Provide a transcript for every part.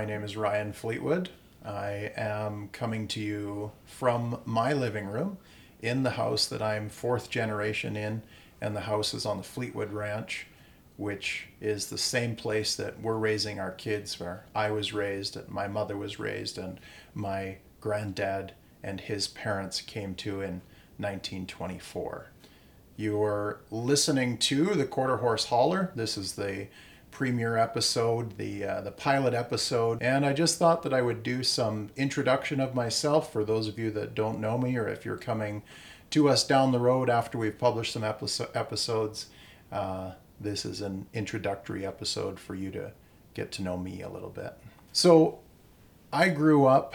My name is Ryan Fleetwood. I am coming to you from my living room in the house that I'm fourth generation in, and the house is on the Fleetwood Ranch, which is the same place that we're raising our kids, where I was raised, and my mother was raised, and my granddad and his parents came to in 1924. You're listening to the Quarter Horse Holler. This is the premiere episode, the uh, the pilot episode, and I just thought that I would do some introduction of myself for those of you that don't know me, or if you're coming to us down the road after we've published some episo- episodes. Uh, this is an introductory episode for you to get to know me a little bit. So, I grew up,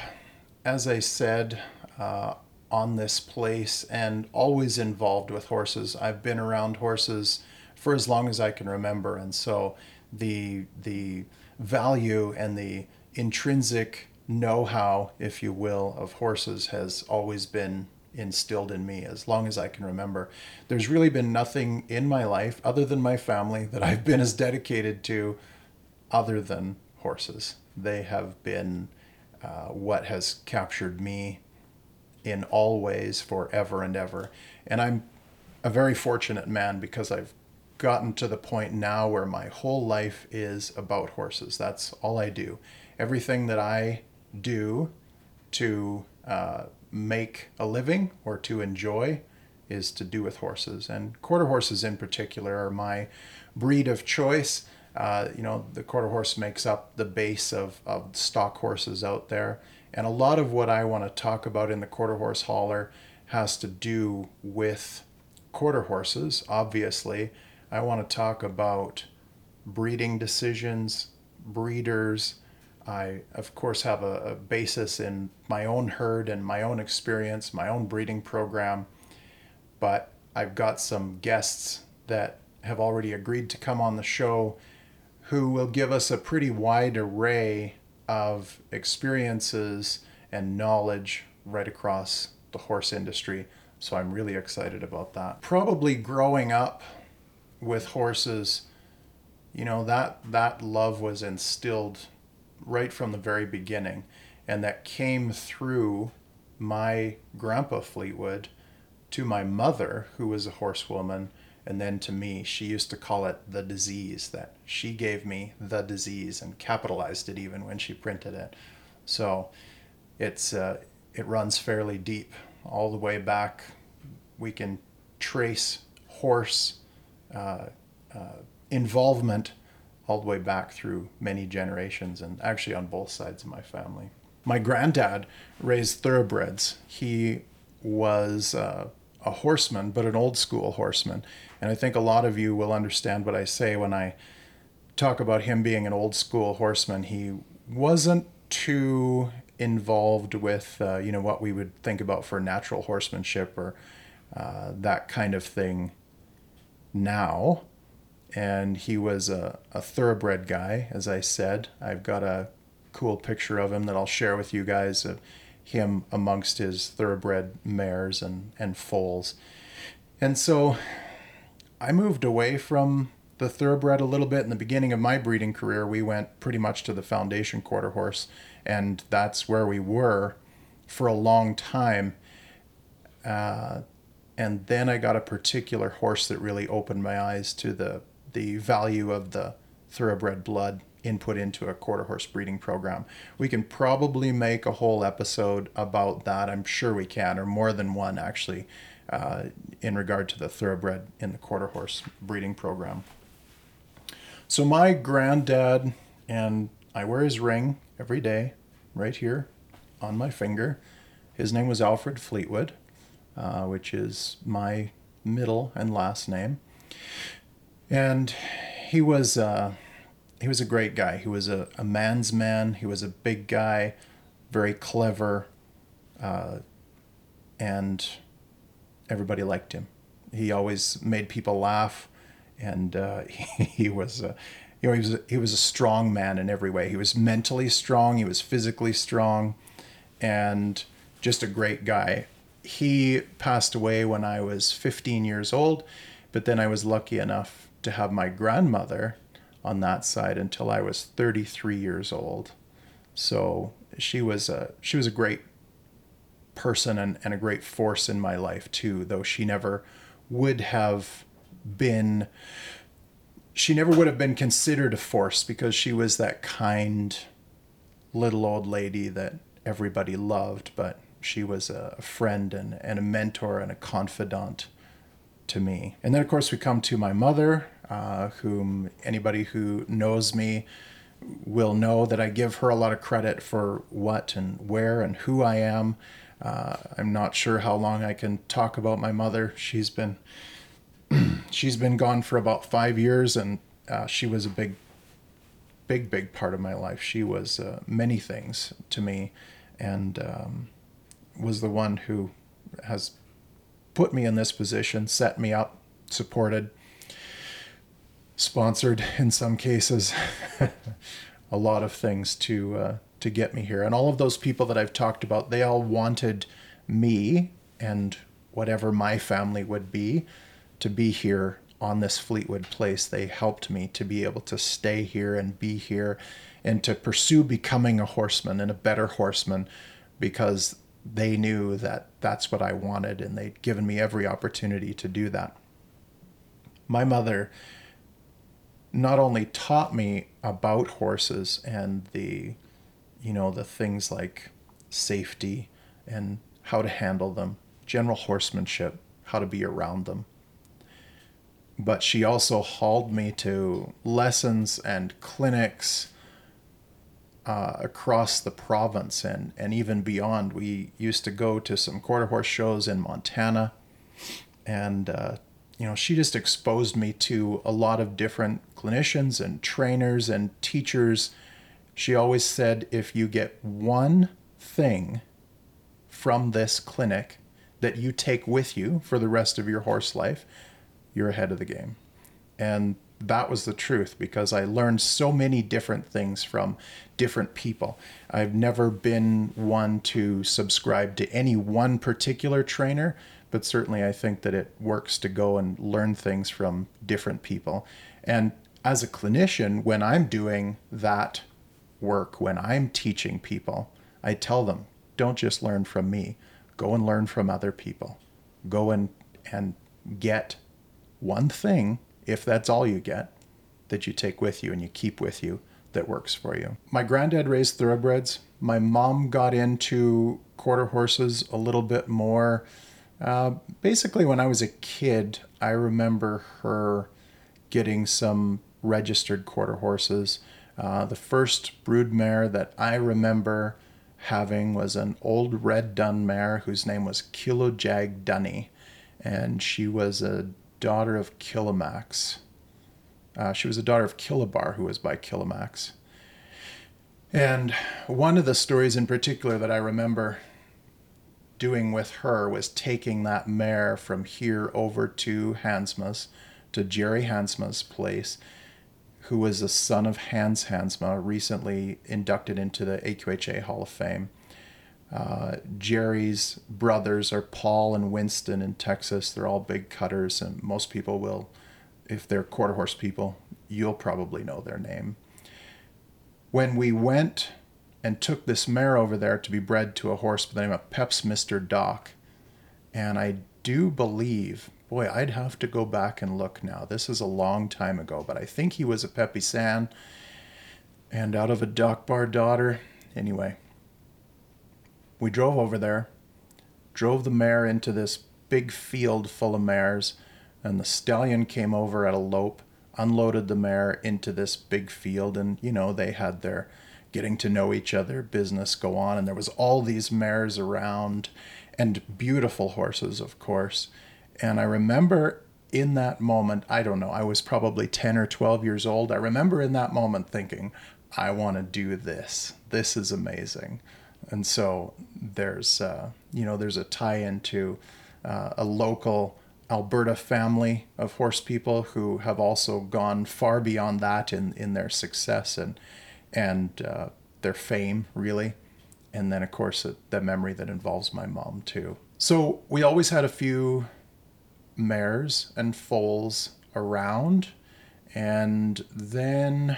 as I said, uh, on this place and always involved with horses. I've been around horses for as long as I can remember, and so the the value and the intrinsic know-how, if you will, of horses has always been instilled in me as long as I can remember. There's really been nothing in my life other than my family that I've been as dedicated to other than horses. They have been uh, what has captured me in all ways forever and ever. And I'm a very fortunate man because I've gotten to the point now where my whole life is about horses. That's all I do. Everything that I do to uh, make a living or to enjoy is to do with horses. And quarter horses, in particular, are my breed of choice. Uh, you know, the quarter horse makes up the base of, of stock horses out there. And a lot of what I want to talk about in the quarter horse holler has to do with quarter horses, obviously, I want to talk about breeding decisions, breeders. I, of course, have a, a, basis in my own herd and my own experience, my own breeding program. But I've got some guests that have already agreed to come on the show who will give us a pretty wide array of experiences and knowledge right across the horse industry. So I'm really excited about that. Probably growing up with horses, you know, that that love was instilled right from the very beginning and that came through my grandpa Fleetwood to my mother who was a horsewoman and then to me. She used to call it the disease that she gave me the disease and capitalized it even when she printed it. So it's uh, it runs fairly deep. All the way back we can trace horse uh, uh, involvement all the way back through many generations and actually on both sides of my family. My granddad raised thoroughbreds. He was uh, a horseman, but an old school horseman. And I think a lot of you will understand what I say when I talk about him being an old school horseman. He wasn't too involved with, uh, you know, what we would think about for natural horsemanship or uh, that kind of thing now. And he was a, a thoroughbred guy, as I said. I've got a cool picture of him that I'll share with you guys of him amongst his thoroughbred mares and, and foals. And so I moved away from the thoroughbred a little bit in the beginning of my breeding career. We went pretty much to the foundation quarter horse, and that's where we were for a long time. Uh, and then I got a particular horse that really opened my eyes to the the value of the thoroughbred blood input into a quarter horse breeding program. We can probably make a whole episode about that. I'm sure we can, or more than one actually, uh, in regard to the thoroughbred in the quarter horse breeding program. So my granddad, and I wear his ring every day, right here on my finger. His name was Alfred Fleetwood uh, which is my middle and last name. And he was uh, he was a great guy. He was a, a man's man. He was a big guy, very clever, uh, and everybody liked him. He always made people laugh, and uh, he, he, was a, you know he was a, he was a strong man in every way. He was mentally strong. He was physically strong, and just a great guy he passed away when I was 15 years old, but then I was lucky enough to have my grandmother on that side until I was 33 years old. So she was a she was a great person and, and a great force in my life too, though she never would have been she never would have been considered a force because she was that kind little old lady that everybody loved, but she was a friend and, and a mentor and a confidant to me. And then, of course, we come to my mother, uh, whom anybody who knows me will know that I give her a lot of credit for what and where and who I am. Uh, I'm not sure how long I can talk about my mother. She's been she's been gone for about five years, and uh, she was a big, big, big part of my life. She was uh, many things to me, and um, was the one who has put me in this position, set me up, supported, sponsored in some cases, a lot of things to uh, to get me here. And all of those people that I've talked about, they all wanted me and whatever my family would be to be here on this Fleetwood place. They helped me to be able to stay here and be here and to pursue becoming a horseman and a better horseman because they knew that that's what I wanted and they'd given me every opportunity to do that. My mother not only taught me about horses and the you know the things like safety and how to handle them, general horsemanship, how to be around them. But she also hauled me to lessons and clinics uh, across the province and, and even beyond. We used to go to some quarter horse shows in Montana. And, uh, you know, she just exposed me to a lot of different clinicians and trainers and teachers. She always said if you get one thing from this clinic that you take with you for the rest of your horse life, you're ahead of the game. And that was the truth because I learned so many different things from different people. I've never been one to subscribe to any one particular trainer, but certainly I think that it works to go and learn things from different people. And as a clinician, when I'm doing that work, when I'm teaching people, I tell them, don't just learn from me, go and learn from other people. Go and, and get one thing if that's all you get, that you take with you and you keep with you that works for you. My granddad raised thoroughbreds. My mom got into quarter horses a little bit more. Uh, basically, when I was a kid, I remember her getting some registered quarter horses. Uh, the first brood mare that I remember having was an old red dun mare whose name was Kilojag Dunny, and she was a daughter of Killimax. Uh, she was a daughter of Killabar, who was by Killimax. And one of the stories in particular that I remember doing with her was taking that mare from here over to Hansma's, to Jerry Hansma's place, who was the son of Hans Hansma, recently inducted into the AQHA Hall of Fame. Uh, Jerry's brothers are Paul and Winston in Texas. They're all big cutters, and most people will, if they're quarter horse people, you'll probably know their name. When we went and took this mare over there to be bred to a horse by the name of Peps Mr. Doc, and I do believe, boy, I'd have to go back and look now. This is a long time ago, but I think he was a Peppy San and out of a Doc Bar daughter. Anyway, we drove over there, drove the mare into this big field full of mares, and the stallion came over at a lope, unloaded the mare into this big field, and you know, they had their getting to know each other business go on, and there was all these mares around and beautiful horses, of course. And I remember in that moment, I don't know, I was probably 10 or 12 years old. I remember in that moment thinking, I want to do this. This is amazing and so there's uh, you know there's a tie into uh, a local Alberta family of horse people who have also gone far beyond that in, in their success and and uh, their fame really. And then of course the memory that involves my mom too. So we always had a few mares and foals around. And then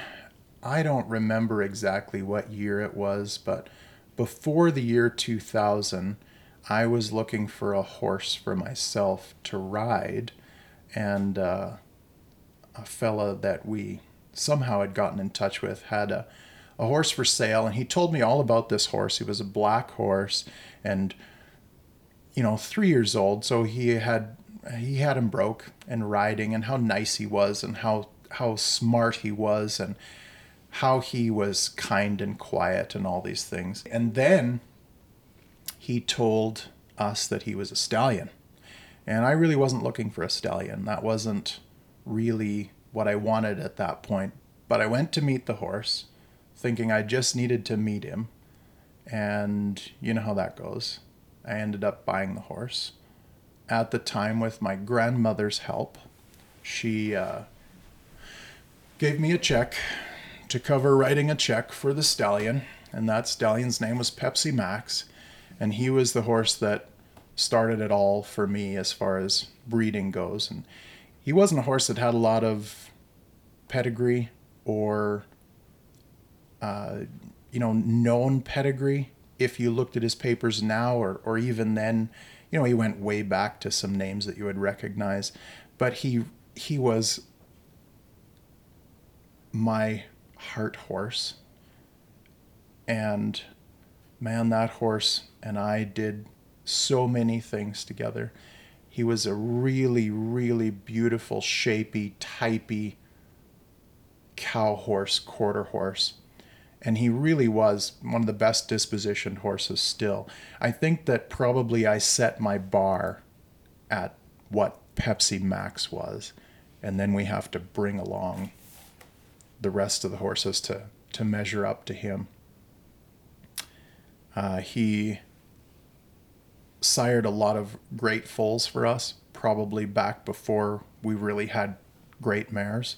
I don't remember exactly what year it was, but before the year 2000, I was looking for a horse for myself to ride. And uh, a fella that we somehow had gotten in touch with had a, a horse for sale. And he told me all about this horse. He was a black horse and, you know, three years old. So he had he had him broke and riding and how nice he was and how how smart he was and how he was kind and quiet and all these things. And then he told us that he was a stallion. And I really wasn't looking for a stallion. That wasn't really what I wanted at that point. But I went to meet the horse, thinking I just needed to meet him. And you know how that goes. I ended up buying the horse. At the time, with my grandmother's help, she uh, gave me a check to cover writing a check for the stallion, and that stallion's name was Pepsi Max, and he was the horse that started it all for me as far as breeding goes. And he wasn't a horse that had a lot of pedigree or, uh, you know, known pedigree. If you looked at his papers now, or, or even then, you know, he went way back to some names that you would recognize. But he he was my heart horse. And man, that horse and I did so many things together. He was a really, really beautiful, shapy, typey cow horse, quarter horse. And he really was one of the best dispositioned horses still. I think that probably I set my bar at what Pepsi Max was. And then we have to bring along the rest of the horses to to measure up to him. Uh, he sired a lot of great foals for us, probably back before we really had great mares.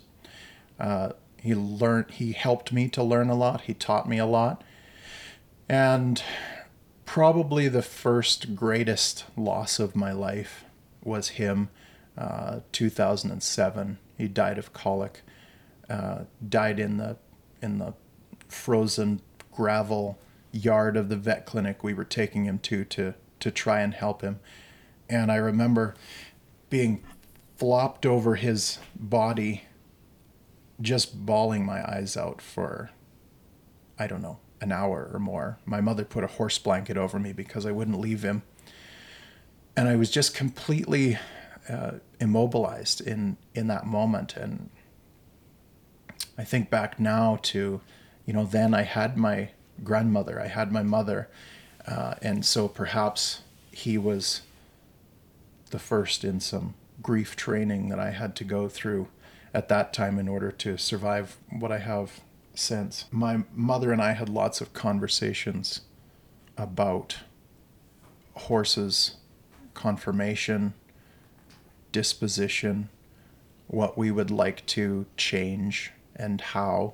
Uh, he learned. He helped me to learn a lot. He taught me a lot, and probably the first greatest loss of my life was him. Uh, 2007. He died of colic uh, died in the in the frozen gravel yard of the vet clinic we were taking him to to to try and help him. And I remember being flopped over his body, just bawling my eyes out for, I don't know, an hour or more. My mother put a horse blanket over me because I wouldn't leave him. And I was just completely uh, immobilized in, in that moment. And I think back now to, you know, then I had my grandmother, I had my mother, uh, and so perhaps he was the first in some grief training that I had to go through at that time in order to survive what I have since. My mother and I had lots of conversations about horses, conformation, disposition, what we would like to change and how.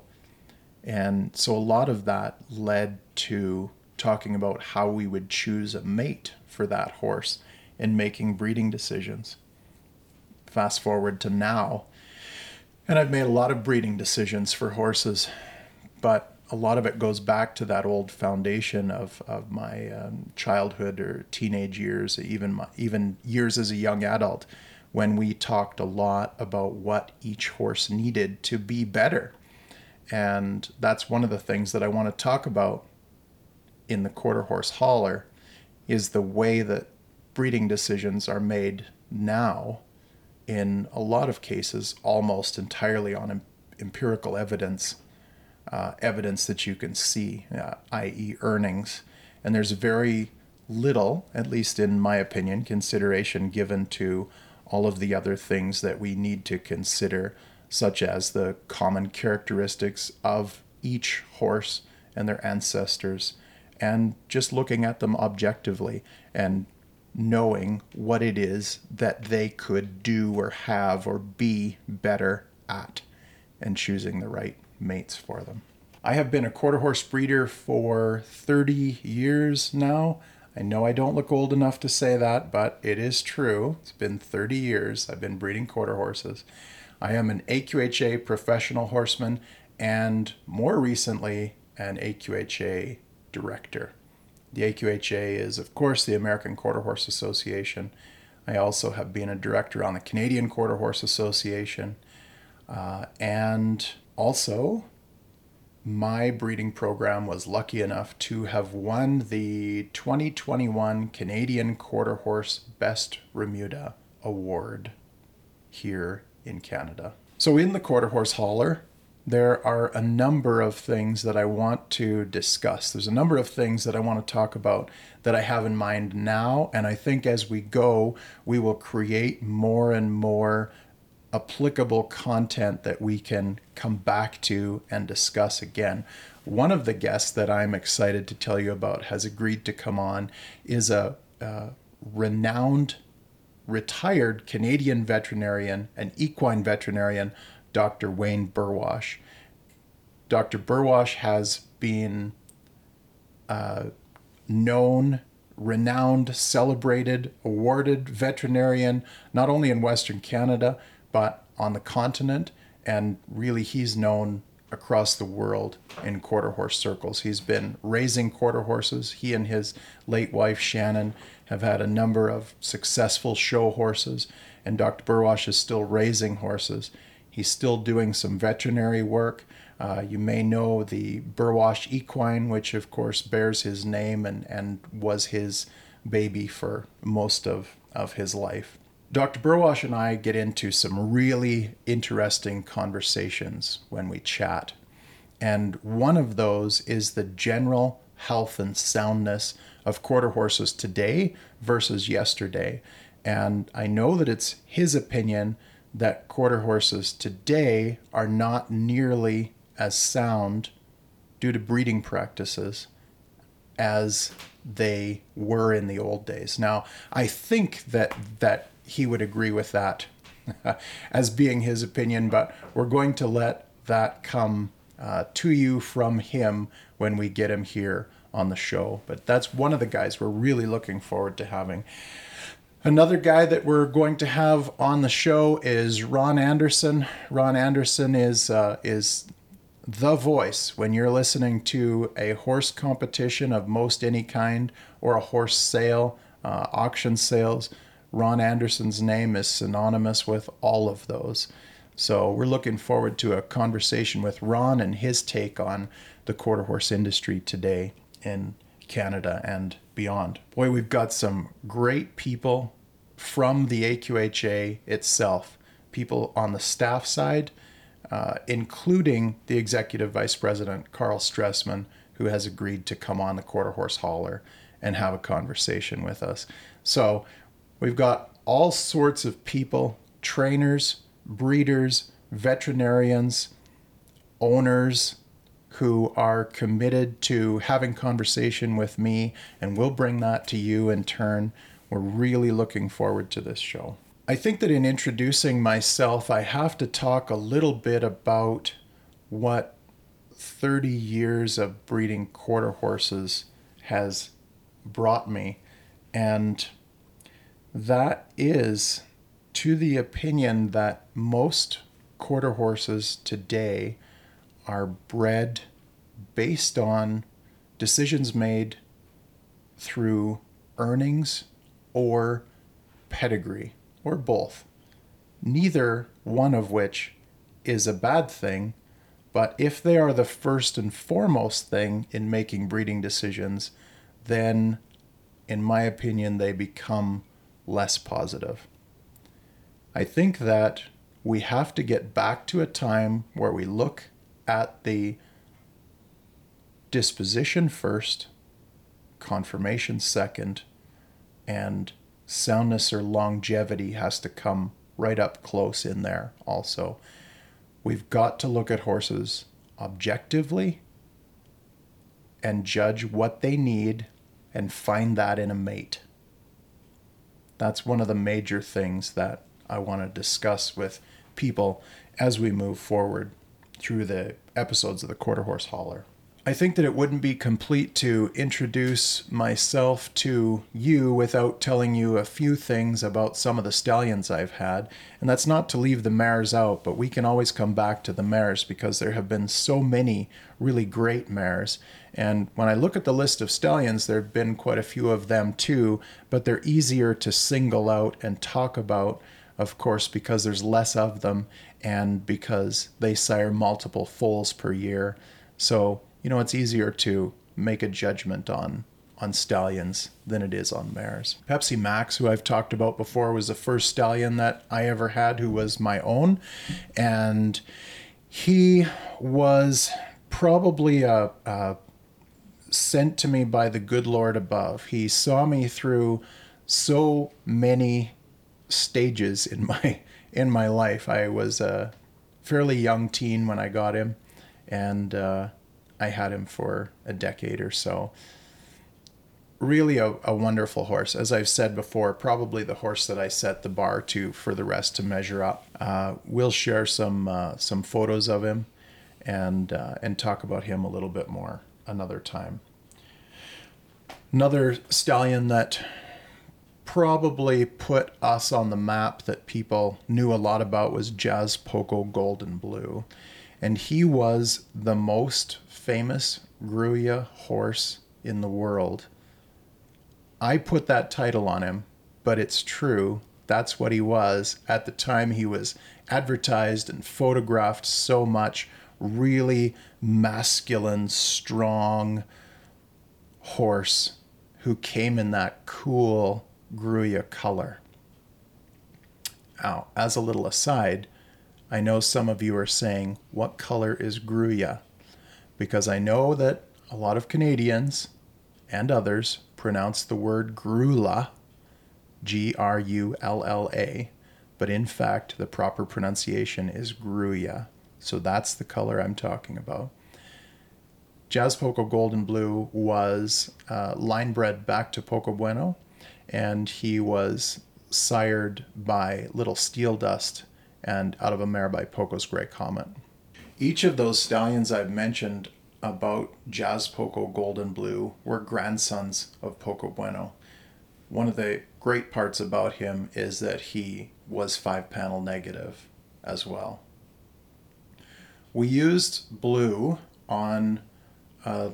And so a lot of that led to talking about how we would choose a mate for that horse in making breeding decisions. Fast forward to now, and I've made a lot of breeding decisions for horses, but a lot of it goes back to that old foundation of, of my um, childhood or teenage years, even my, even years as a young adult when we talked a lot about what each horse needed to be better. And that's one of the things that I want to talk about in the quarter horse holler is the way that breeding decisions are made now in a lot of cases almost entirely on empirical evidence uh, evidence that you can see uh, i.e earnings and there's very little at least in my opinion consideration given to all of the other things that we need to consider, such as the common characteristics of each horse and their ancestors, and just looking at them objectively and knowing what it is that they could do or have or be better at, and choosing the right mates for them. I have been a quarter horse breeder for 30 years now. I know I don't look old enough to say that, but it is true. It's been 30 years I've been breeding quarter horses. I am an AQHA professional horseman and more recently, an AQHA director. The AQHA is, of course, the American Quarter Horse Association. I also have been a director on the Canadian Quarter Horse Association. Uh, and also, my breeding program was lucky enough to have won the 2021 Canadian Quarter Horse Best Remuda Award here in Canada. So, in the Quarter Horse Holler, there are a number of things that I want to discuss. There's a number of things that I want to talk about that I have in mind now. And I think as we go, we will create more and more applicable content that we can come back to and discuss again. One of the guests that I'm excited to tell you about has agreed to come on is a, a renowned retired Canadian veterinarian and equine veterinarian Dr. Wayne Burwash. Dr. Burwash has been uh, known, renowned, celebrated, awarded veterinarian, not only in Western Canada, but on the continent. And really, he's known across the world in quarter horse circles. He's been raising quarter horses. He and his late wife, Shannon, have had a number of successful show horses, and Dr. Burwash is still raising horses. He's still doing some veterinary work. Uh, you may know the Burwash equine, which of course bears his name and, and was his baby for most of, of his life. Dr. Burwash and I get into some really interesting conversations when we chat. And one of those is the general health and soundness of quarter horses today versus yesterday. And I know that it's his opinion that quarter horses today are not nearly as sound due to breeding practices as they were in the old days. Now, I think that that he would agree with that as being his opinion, but we're going to let that come uh, to you from him when we get him here on the show. But that's one of the guys we're really looking forward to having. Another guy that we're going to have on the show is Ron Anderson. Ron Anderson is uh, is the voice when you're listening to a horse competition of most any kind or a horse sale, uh, auction sales. Ron Anderson's name is synonymous with all of those. So we're looking forward to a conversation with Ron and his take on the quarter horse industry today in Canada and beyond. Boy, we've got some great people from the AQHA itself, people on the staff side, uh, including the executive vice president, Karl Stressman, who has agreed to come on the quarter horse holler and have a conversation with us. So we've got all sorts of people trainers, breeders, veterinarians, owners who are committed to having conversation with me, and we'll bring that to you in turn we're really looking forward to this show. I think that in introducing myself, I have to talk a little bit about what 30 years of breeding quarter horses has brought me. And that is to the opinion that most quarter horses today are bred based on decisions made through earnings or pedigree, or both. Neither one of which is a bad thing, but if they are the first and foremost thing in making breeding decisions, then, in my opinion, they become less positive. I think that we have to get back to a time where we look at the disposition first, conformation second, and soundness or longevity has to come right up close in there also. We've got to look at horses objectively and judge what they need and find that in a mate. That's one of the major things that I want to discuss with people as we move forward through the episodes of the Quarter Horse Holler. I think that it wouldn't be complete to introduce myself to you without telling you a few things about some of the stallions I've had. And that's not to leave the mares out, but we can always come back to the mares because there have been so many really great mares. And when I look at the list of stallions, there have been quite a few of them too, but they're easier to single out and talk about, of course, because there's less of them and because they sire multiple foals per year. So you know, it's easier to make a judgment on on stallions than it is on mares. Pepsi Max, who I've talked about before, was the first stallion that I ever had who was my own. And he was probably a, a sent to me by the good Lord above. He saw me through so many stages in my in my life. I was a fairly young teen when I got him, and uh, I had him for a decade or so. Really a, a wonderful horse. As I've said before, probably the horse that I set the bar to for the rest to measure up. Uh, we'll share some uh, some photos of him and uh, and talk about him a little bit more another time. Another stallion that probably put us on the map that people knew a lot about was Jazz Poco Golden Blue. And he was the most famous Gruya horse in the world. I put that title on him, but it's true. That's what he was. At the time, he was advertised and photographed so much. Really masculine, strong horse who came in that cool Gruya color. Now, as a little aside, I know some of you are saying, What color is Gruya? because I know that a lot of Canadians and others pronounce the word Grula, G R U L L A, but in fact, the proper pronunciation is Gruya. So that's the color I'm talking about. Jazz Poco Golden Blue was uh, line bred back to Poco Bueno, and he was sired by Little Steel Dust and out of a mare by Poco's Gray Comet. Each of those stallions I've mentioned about Jazz Poco Golden Blue were grandsons of Poco Bueno. One of the great parts about him is that he was five panel negative as well. We used blue on a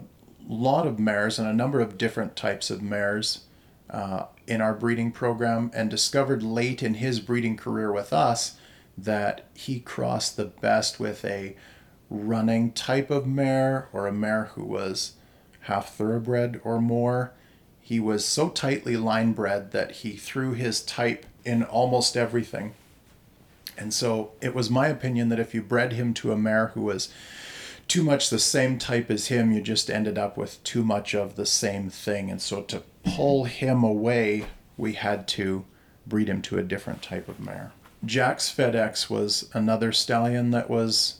lot of mares and a number of different types of mares uh, in our breeding program and discovered late in his breeding career with us that he crossed the best with a running type of mare or a mare who was half thoroughbred or more. He was so tightly line bred that he threw his type in almost everything. And so it was my opinion that if you bred him to a mare who was too much the same type as him, you just ended up with too much of the same thing. And so to pull him away, we had to breed him to a different type of mare. Jack's FedEx was another stallion that was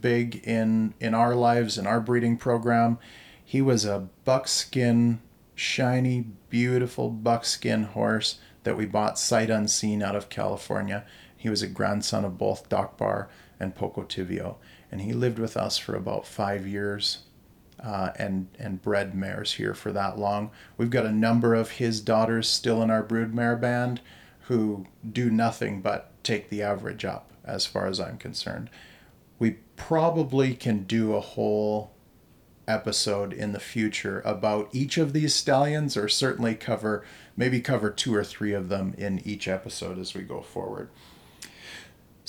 big in in our lives in our breeding program. He was a buckskin, shiny, beautiful buckskin horse that we bought sight unseen out of California. He was a grandson of both Doc Bar and Poco Tivio, and he lived with us for about five years. Uh, and and bred mares here for that long. We've got a number of his daughters still in our broodmare band who do nothing but take the average up as far as I'm concerned. We probably can do a whole episode in the future about each of these stallions or certainly cover maybe cover two or three of them in each episode as we go forward.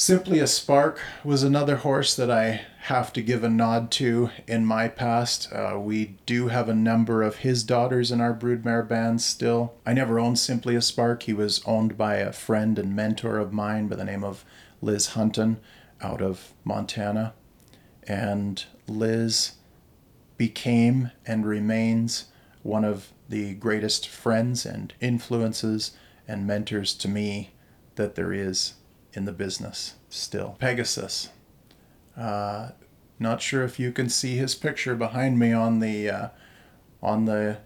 Simply a Spark was another horse that I have to give a nod to in my past. Uh, we do have a number of his daughters in our broodmare band still. I never owned Simply a Spark. He was owned by a friend and mentor of mine by the name of Liz Hunton out of Montana. And Liz became and remains one of the greatest friends and influences and mentors to me that there is in the business still. Pegasus. Uh, not sure if you can see his picture behind me on the uh, on the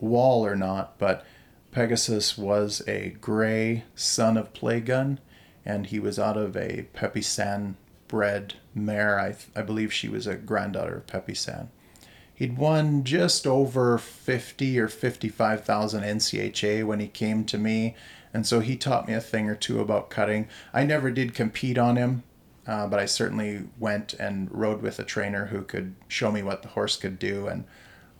wall or not, but Pegasus was a gray son of Playgun and he was out of a Peppy San bred mare. I, I believe she was a granddaughter of Peppy San. He'd won just over 50 or 55,000 NCHA when he came to me. And so he taught me a thing or two about cutting. I never did compete on him, uh, but I certainly went and rode with a trainer who could show me what the horse could do. And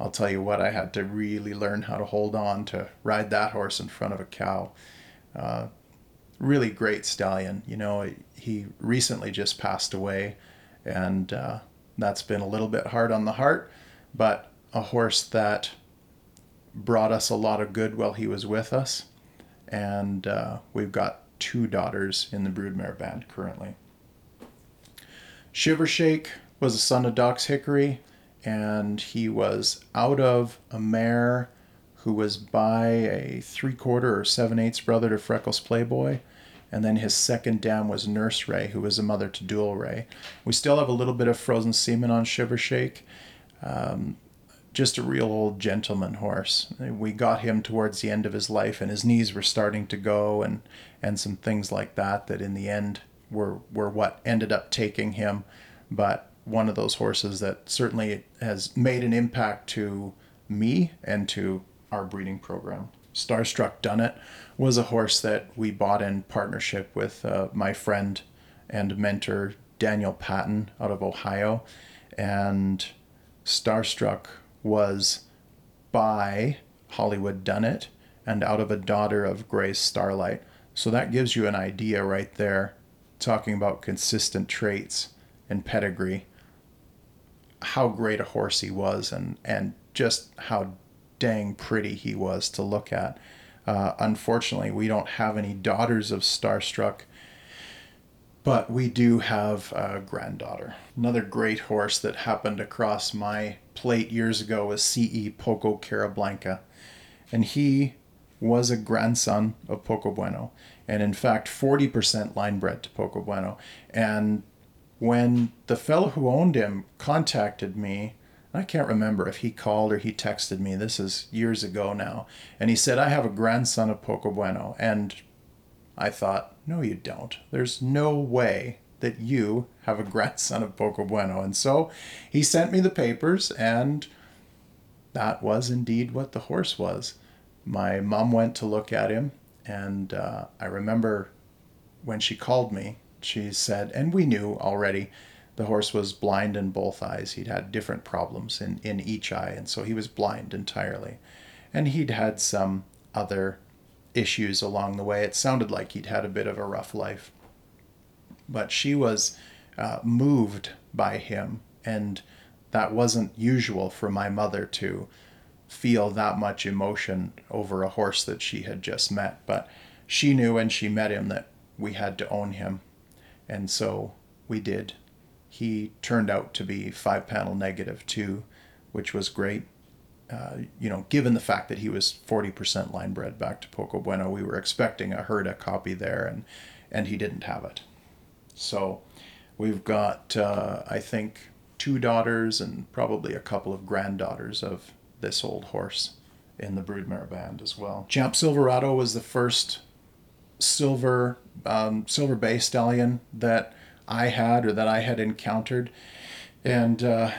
I'll tell you what, I had to really learn how to hold on to ride that horse in front of a cow. Uh, really great stallion. You know, he recently just passed away, and uh, that's been a little bit hard on the heart, but a horse that brought us a lot of good while he was with us. And uh, we've got two daughters in the broodmare band currently. Shiver Shake was a son of Doc's Hickory, and he was out of a mare who was by a three quarter or seven eighths brother to Freckles Playboy. And then his second dam was Nurse Ray, who was a mother to Dual Ray. We still have a little bit of frozen semen on Shiver Shake. Um, just a real old gentleman horse. We got him towards the end of his life, and his knees were starting to go, and and some things like that. That in the end were were what ended up taking him. But one of those horses that certainly has made an impact to me and to our breeding program. Starstruck Dunnett was a horse that we bought in partnership with uh, my friend and mentor Daniel Patton out of Ohio. And Starstruck was by Hollywood Dun It and out of a daughter of Grace Starlight. So that gives you an idea right there, talking about consistent traits and pedigree, how great a horse he was and, and just how dang pretty he was to look at. Uh, unfortunately, we don't have any daughters of Starstruck, but we do have a granddaughter. Another great horse that happened across my plate years ago was C.E. Poco Carablanca, and he was a grandson of Poco Bueno, and in fact, 40% line bred to Poco Bueno. And when the fellow who owned him contacted me I can't remember if he called or he texted me. This is years ago now. And he said, I have a grandson of Poco Bueno. And I thought, no, you don't. There's no way that you have a grandson of Poco Bueno. And so he sent me the papers, and that was indeed what the horse was. My mom went to look at him, and uh, I remember when she called me, she said, and we knew already the horse was blind in both eyes. He'd had different problems in, in each eye, and so he was blind entirely. And he'd had some other issues along the way. It sounded like he'd had a bit of a rough life. But she was uh, moved by him, and that wasn't usual for my mother to feel that much emotion over a horse that she had just met. But she knew when she met him that we had to own him, and so we did he turned out to be five panel negative too, which was great. Uh, you know, given the fact that he was 40% line bred back to Poco Bueno, we were expecting a HERDA copy there, and and he didn't have it. So we've got, uh, I think, two daughters and probably a couple of granddaughters of this old horse in the broodmare band as well. Champ Silverado was the first silver um, silver bay stallion that I had or that I had encountered. And uh,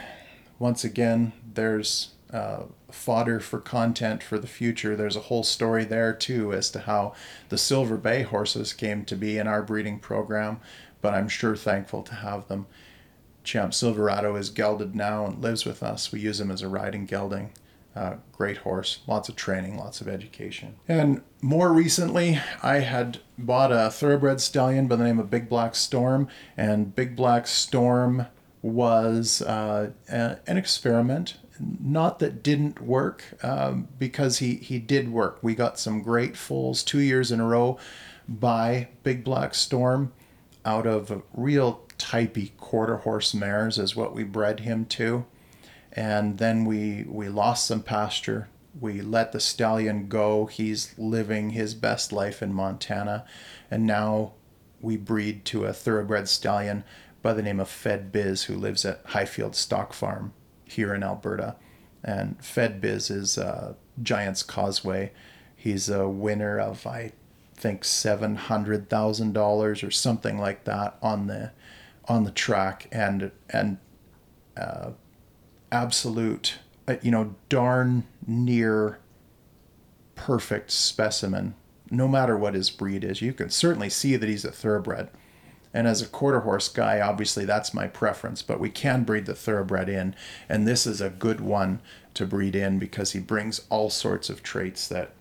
once again, there's uh, fodder for content for the future. There's a whole story there too as to how the Silver Bay horses came to be in our breeding program, but I'm sure thankful to have them. Champ Silverado is gelded now and lives with us. We use him as a riding gelding. Uh, great horse, lots of training, lots of education. And more recently, I had bought a thoroughbred stallion by the name of Big Black Storm, and Big Black Storm was uh, an experiment. Not that didn't work, um, because he, he did work. We got some great foals two years in a row by Big Black Storm out of real typey quarter horse mares, is what we bred him to and then we we lost some pasture. We let the stallion go. He's living his best life in Montana, and now we breed to a thoroughbred stallion by the name of Fed Biz, who lives at Highfield Stock Farm here in Alberta. And Fed Biz is uh, Giant's Causeway. He's a winner of I think seven hundred thousand dollars or something like that on the on the track, and and uh, absolute you know, darn near perfect specimen, no matter what his breed is. You can certainly see that he's a thoroughbred. And as a quarter horse guy, obviously that's my preference, but we can breed the thoroughbred in. And this is a good one to breed in because he brings all sorts of traits that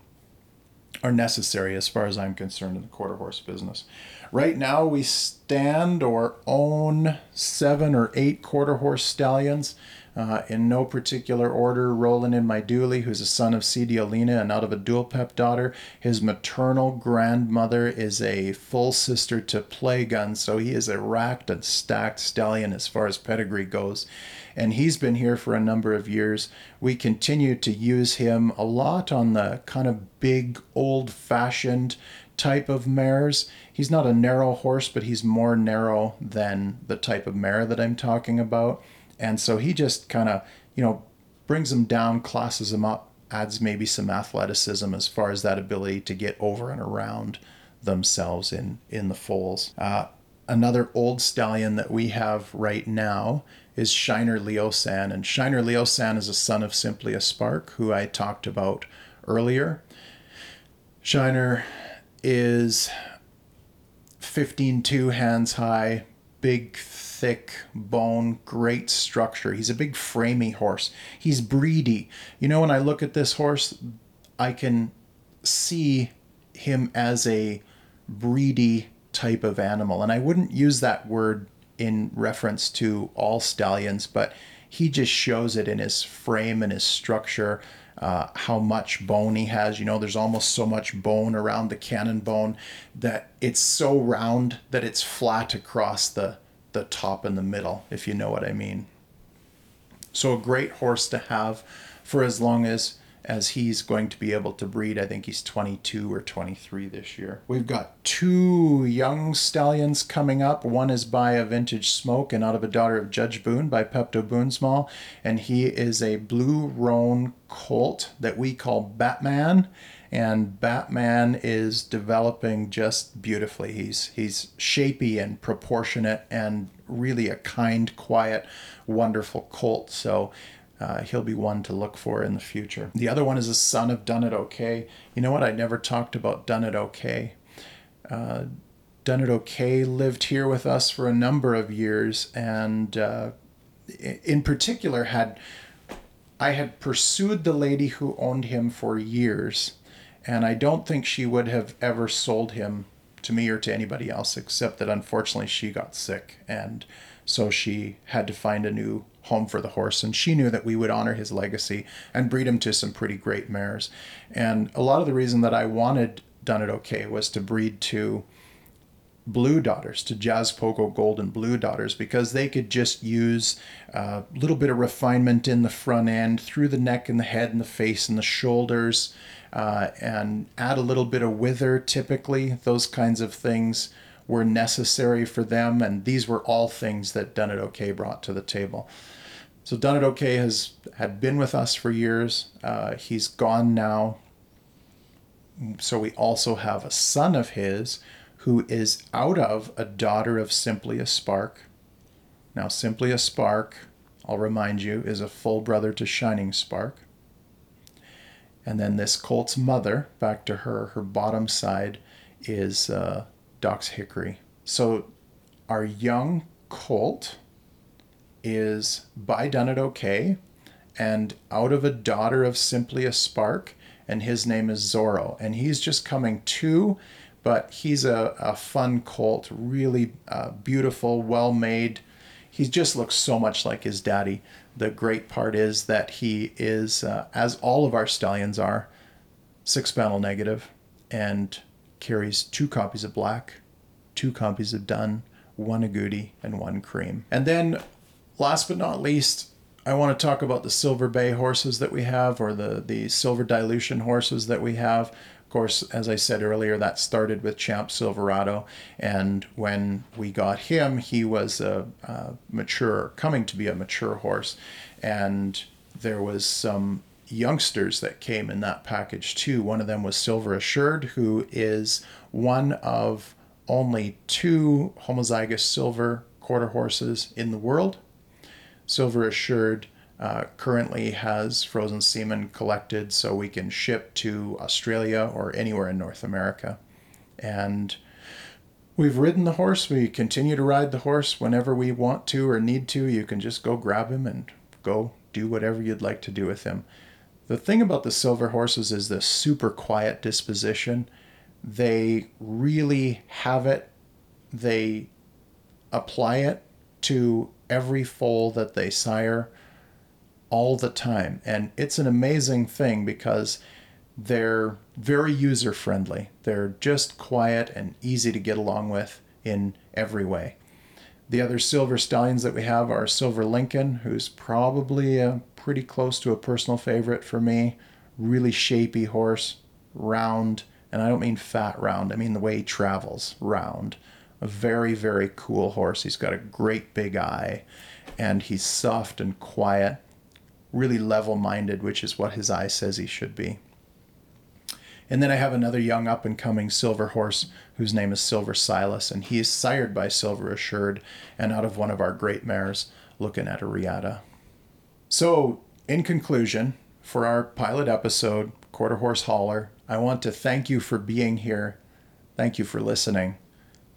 are necessary as far as I'm concerned in the quarter horse business. Right now, we stand or own seven or eight quarter horse stallions. Uh, in no particular order, Roland in my Dooley, who's a son of CD Olena and out of a Dual Pep daughter. His maternal grandmother is a full sister to Playgun, so he is a racked and stacked stallion as far as pedigree goes. And he's been here for a number of years. We continue to use him a lot on the kind of big, old fashioned type of mares. He's not a narrow horse, but he's more narrow than the type of mare that I'm talking about. And so he just kind of, you know, brings them down, classes them up, adds maybe some athleticism as far as that ability to get over and around themselves in in the foals. Uh, another old stallion that we have right now is Shiner Leosan, and Shiner Leosan is a son of Simply a Spark, who I talked about earlier. Shiner is 15-2 hands high, big, thick bone, great structure. He's a big framey horse. He's breedy. You know, when I look at this horse, I can see him as a breedy type of animal. And I wouldn't use that word in reference to all stallions, but he just shows it in his frame and his structure. Uh, how much bone he has. You know, there's almost so much bone around the cannon bone that it's so round that it's flat across the the top and the middle, if you know what I mean. So a great horse to have for as long as as he's going to be able to breed. I think he's 22 or 23 this year. We've got two young stallions coming up. One is by a vintage smoke and out of a daughter of Judge Boone by Peptoboonsmal, and he is a blue roan colt that we call Batman and Batman is developing just beautifully. He's he's shapy and proportionate and really a kind, quiet, wonderful colt. So uh, he'll be one to look for in the future. The other one is a son of Done It Okay. You know what? I never talked about Done It Okay. Uh, Done It Okay lived here with us for a number of years, and uh, in particular had I had pursued the lady who owned him for years and I don't think she would have ever sold him to me or to anybody else, except that unfortunately she got sick. And so she had to find a new home for the horse. And she knew that we would honor his legacy and breed him to some pretty great mares. And a lot of the reason that I wanted Done It Okay was to breed to blue daughters to jazz pogo golden blue daughters because they could just use a little bit of refinement in the front end through the neck and the head and the face and the shoulders uh, and add a little bit of wither typically. Those kinds of things were necessary for them, and these were all things that Done It Okay brought to the table. So Done It Okay has had been with us for years. Uh, he's gone now. So we also have a son of his who is out of a daughter of Simply a Spark. Now, Simply a Spark, I'll remind you, is a full brother to Shining Spark. And then this colt's mother, back to her, her bottom side is uh, Doc's Hickory. So our young colt is by Done It Okay and out of a daughter of Simply a Spark, and his name is Zorro. And he's just coming to, but he's a, a fun colt, really uh, beautiful, well made. He just looks so much like his daddy the great part is that he is, uh, as all of our stallions are, six panel negative and carries two copies of black, two copies of dun, one agouti, and one cream. And then, last but not least, I want to talk about the Silver Bay horses that we have, or the, the silver dilution horses that we have. Of course, as I said earlier, that started with Champ Silverado, and when we got him, he was a, a mature, coming to be a mature horse, and there was some youngsters that came in that package too. One of them was Silver Assured, who is one of only two homozygous silver quarter horses in the world. Silver Assured uh, currently has frozen semen collected so we can ship to Australia or anywhere in North America. And we've ridden the horse. We continue to ride the horse whenever we want to or need to. You can just go grab him and go do whatever you'd like to do with him. The thing about the silver horses is the super quiet disposition. They really have it, they apply it to every foal that they sire all the time. And it's an amazing thing because they're very user friendly. They're just quiet and easy to get along with in every way. The other silver stallions that we have are Silver Lincoln, who's probably a pretty close to a personal favorite for me. Really shapy horse, round, and I don't mean fat round, I mean the way he travels, round. A very, very cool horse. He's got a great big eye, and he's soft and quiet, really level minded, which is what his eye says he should be. And then I have another young up and coming silver horse whose name is Silver Silas, and he is sired by Silver Assured and out of one of our great mares looking at a Riata. So, in conclusion, for our pilot episode, Quarter Horse Holler, I want to thank you for being here. Thank you for listening.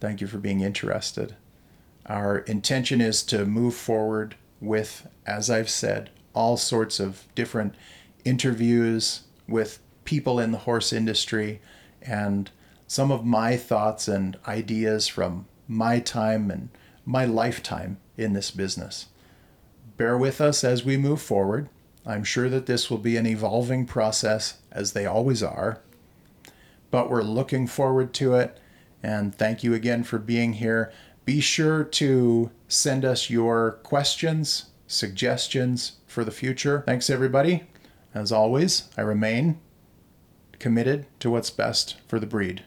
Thank you for being interested. Our intention is to move forward with, as I've said, all sorts of different interviews with people in the horse industry and some of my thoughts and ideas from my time and my lifetime in this business. Bear with us as we move forward. I'm sure that this will be an evolving process, as they always are, but we're looking forward to it. And thank you again for being here. Be sure to send us your questions, suggestions for the future. Thanks, everybody. As always, I remain committed to what's best for the breed.